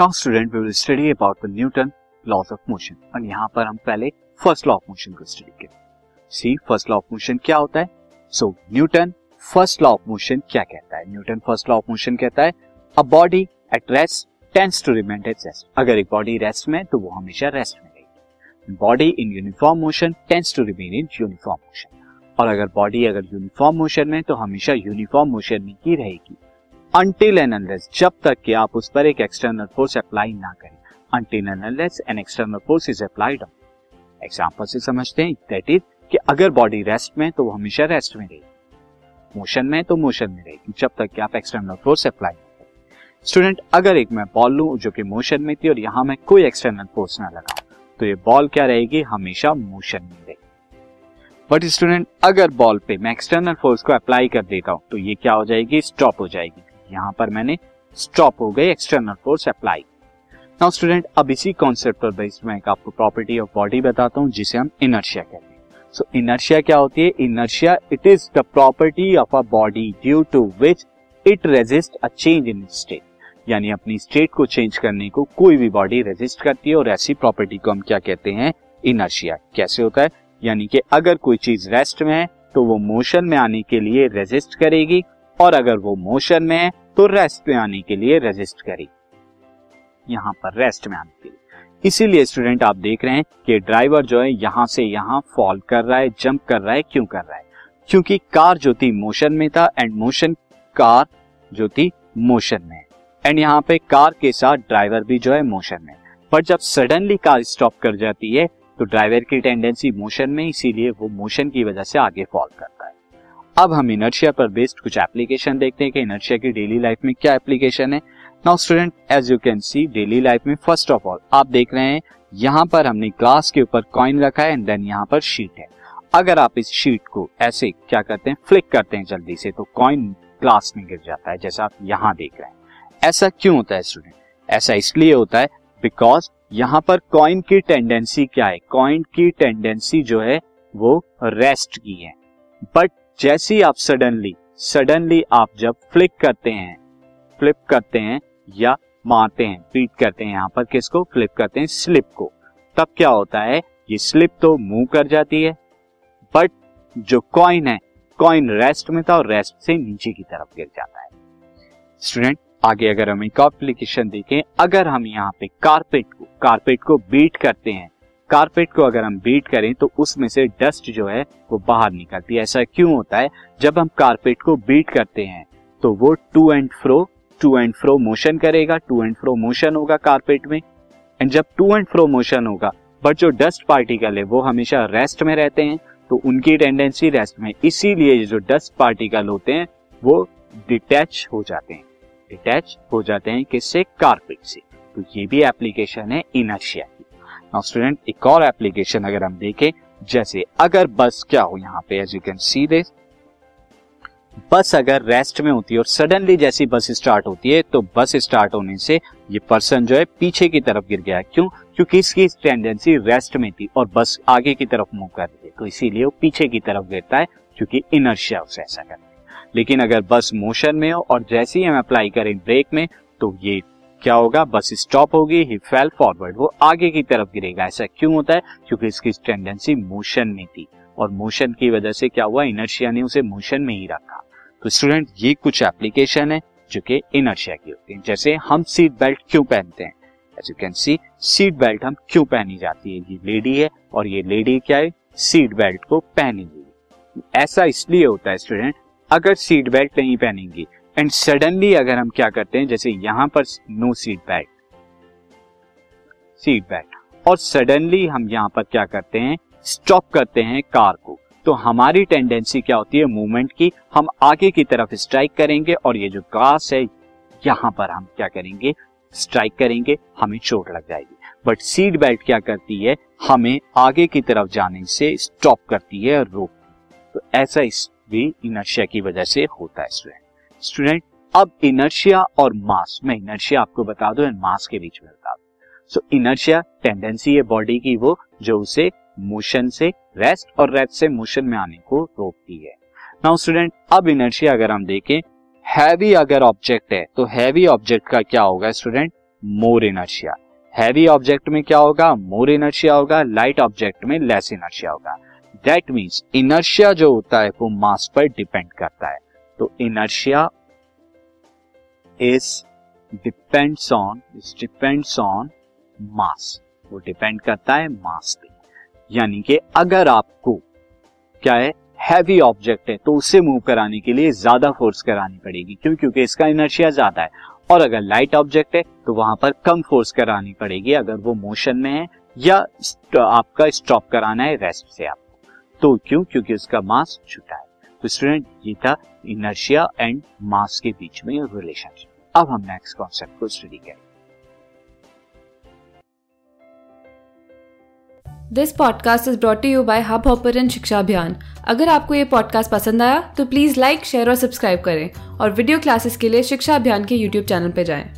Now student we will study about the Newton laws of motion और यहाँ पर हम पहले फ़र्स्ट लॉ ऑफ़ मोशन को स्टडी करें see first law of motion क्या होता है? So Newton first law of motion क्या कहता है? Newton first law of motion कहता है a body at rest tends to remain at rest अगर एक बॉडी रेस्ट में तो वो हमेशा रेस्ट में रहेगी। Body in uniform motion tends to remain in uniform motion और अगर बॉडी अगर यूनिफॉर्म मोशन में तो हमेशा यूनिफॉर्म मोशन में ही रहेगी। अनटिल एंड अनलेस जब तक कि आप उस पर एक एक्सटर्नल फोर्स अप्लाई ना करें। Until and unless an external force is applied on example से समझते हैं। दैट इज़ कि अगर बॉडी रेस्ट में तो वो हमेशा रेस्ट में रहेगी मोशन में तो मोशन में रहेगी, जब तक कि आप एक्सटर्नल फोर्स अप्लाई ना करें। स्टूडेंट अगर एक मैं बॉल लूँ जो कि मोशन में थी और यहाँ मैं कोई एक्सटर्नल फोर्स ना लगाऊँ तो ये बॉल क्या रहेगी? हमेशा मोशन में रहेगी। बट स्टूडेंट अगर बॉल पे मैं एक्सटर्नल फोर्स को अप्लाई कर देता हूँ तो ये क्या हो जाएगी? स्टॉप हो जाएगी। यहाँ पर मैंने स्टॉप हो गई external force apply now student अब इसी कॉन्सेप्ट पर बेस्ड मैं आपको प्रॉपर्टी ऑफ़ बॉडी बताता हूँ, जिसे हम इनर्शिया कहते हैं. सो इनर्शिया क्या होती है? Inertia it is the property of a body due to which it resist a change in state यानी अपनी स्टेट को चेंज करने को कोई भी बॉडी रेजिस्ट करती है और ऐसी प्रॉपर्टी को हम क्या कहते हैं? इनर्शिया कैसे होता है? यानी कि अगर कोई चीज़ रेस्ट में है तो वो मोशन में आने के लिए रेजिस्ट करेगी और अगर वो मोशन में है तो रेस्ट में आने के लिए रेजिस्ट करेगी यहाँ पर रेस्ट में आने के लिए। इसीलिए स्टूडेंट आप देख रहे हैं कि ड्राइवर जो है, यहाँ से यहाँ फॉल कर रहा है जंप कर रहा है, क्यों कर रहा है? क्योंकि कार जो थी मोशन में था एंड मोशन कार जो थी मोशन में एंड यहाँ पे कार के साथ ड्राइवर भी जो है मोशन में पर जब सडनली कार स्टॉप कर जाती है तो ड्राइवर की टेंडेंसी मोशन में, इसीलिए वो मोशन की वजह से आगे फॉल करता है। अब हम इनर्शिया पर बेस्ड कुछ एप्लीकेशन देखते हैं कि इनर्शिया की डेली लाइफ में क्या एप्लीकेशन है। Now student as you can see daily life में फ़र्स्ट ऑफ़ ऑल आप देख रहे हैं, यहाँ पर हमने ग्लास के ऊपर कॉइन रखा है एंड देन यहाँ पर शीट है। अगर आप इस शीट को ऐसे क्या करते हैं फ्लिक करते हैं जल्दी से तो कॉइन ग्लास में गिर जाता है, जैसा आप यहाँ देख रहे हैं। ऐसा क्यों होता है स्टूडेंट ऐसा इसलिए होता है बिकॉज़ यहाँ पर कॉइन की टेंडेंसी क्या है? कॉइन की टेंडेंसी जो है, वो रेस्ट की है। बट जैसे ही आप सडनली सडनली आप जब फ्लिक करते हैं फ्लिप करते हैं या मारते हैं बीट करते हैं, यहाँ पर किसको? फ्लिप करते हैं स्लिप को। तब क्या होता है? ये स्लिप तो मूव कर जाती है। बट जो कॉइन है कॉइन रेस्ट में था और रेस्ट से नीचे की तरफ़ गिर जाता है। स्टूडेंट आगे अगर हम एक एप्लीकेशन देखें, अगर हम यहाँ पे कारपेट को कारपेट को बीट करते हैं कारपेट को अगर हम बीट करें तो उसमें से डस्ट जो है, वो बाहर निकलती है। ऐसा क्यों होता है? जब हम कारपेट को बीट करते हैं तो वो to and fro, to and fro motion करेगा, टू एंड फ्रो मोशन होगा कारपेट में। एंड जब टू एंड फ्रो मोशन होगा, बट जो डस्ट पार्टिकल है, वो हमेशा रेस्ट में रहते हैं तो उनकी टेंडेंसी रेस्ट में। इसीलिए जो डस्ट पार्टिकल होते हैं, वो डिटैच हो जाते हैं। डिटैच हो जाते हैं किससे? कारपेट से। तो ये भी एप्लीकेशन है इनर्शिया। नाउ स्टूडेंट एक और एप्लीकेशन अगर हम देखें, जैसे अगर बस, क्या हो यहाँ पे as you can see this bus अगर रेस्ट में होती है और सडनली जैसी बस स्टार्ट होती है तो बस स्टार्ट होने से ये पर्सन जो है पीछे की तरफ़ गिर गया क्यों? क्योंकि इसकी टेंडेंसी रेस्ट में थी और बस आगे की तरफ़ मूव कर रही है। तो इसीलिए वो पीछे की तरफ़ गिरता है, क्योंकि इनर्शिया उसे ऐसा करती है लेकिन अगर बस मोशन में हो और जैसे ही हम अप्लाई करें ब्रेक में तो ये क्या होगा? बस स्टॉप होगी ही फेल फॉरवर्ड वो आगे की तरफ़ गिरेगा। ऐसा क्यों होता है? क्योंकि इसकी टेंडेंसी मोशन में थी। और मोशन की वजह से क्या हुआ? इनर्शिया ने उसे मोशन में ही रखा। तो स्टूडेंट ये कुछ एप्लीकेशन है जो कि इनर्शिया की होती है। जैसे हम सीट बेल्ट क्यों पहनते हैं? As you can see seat belt हम क्यों पहनी जाती है? ये लेडी है और ये लेडी क्या है? सीट बेल्ट को पहनेगी। ऐसा इसलिए होता है स्टूडेंट अगर सीट बेल्ट नहीं पहनेंगी एंड सडनली अगर हम क्या करते हैं, जैसे यहाँ पर no seat belt seat belt और सडनली हम यहाँ पर क्या करते हैं स्टॉप करते हैं कार को। तो हमारी टेंडेंसी क्या होती है मूवमेंट की, हम आगे की तरफ़ स्ट्राइक करेंगे और ये जो ग्रास है, यहाँ पर हम क्या करेंगे स्ट्राइक करेंगे, हमें चोट लग जाएगी। बट सीट बेल्ट क्या करती है, हमें आगे की तरफ़ जाने से स्टॉप करती है रोक तो ऐसा इस भी इनर्शिया की वजह से होता है स्टूडेंट स्टूडेंट अब इनर्शिया और मास मैं इनर्शिया आपको बता दू एंड मास के बीच में बता दू। सो इनर्शिया टेंडेंसी है बॉडी की वो, जो उसे मोशन से रेस्ट और रेस्ट से मोशन में आने को रोकती है। नाउ स्टूडेंट अब इनर्शिया अगर हम देखें हैवी अगर ऑब्जेक्ट है तो हैवी ऑब्जेक्ट का क्या होगा student more inertia heavy object में क्या होगा? मोर इनर्शिया होगा। लाइट ऑब्जेक्ट में लेस इनर्शिया होगा। दैट मीन्स इनर्शिया जो होता है, वो मास पर डिपेंड करता है। तो inertia is depends on is depends on mass वो डिपेंड करता है मास पे। यानी कि अगर आपको क्या है हैवी ऑब्जेक्ट है तो उसे मूव कराने के लिए ज़्यादा फोर्स करानी पड़ेगी। क्यों? क्योंकि इसका इनर्शिया ज़्यादा है। और अगर लाइट ऑब्जेक्ट है तो वहाँ पर कम फोर्स करानी पड़ेगी अगर वो मोशन में है, या आपका स्टॉप कराना है रेस्ट से आपको। तो क्यों? क्योंकि उसका मास छोटा है। तो स्टूडेंट ये था इनर्शिया एंड मास के बीच में रिलेशनशिप अब हम नेक्स्ट कॉन्सेप्ट को स्टडी करें. This podcast is brought you by hub hopper शिक्षा अभियान अगर आपको ये पॉडकास्ट पसंद आया तो प्लीज़ लाइक शेयर और सब्सक्राइब करें और वीडियो क्लासेस के लिए शिक्षा अभियान के यूट्यूब चैनल पर जाएँ।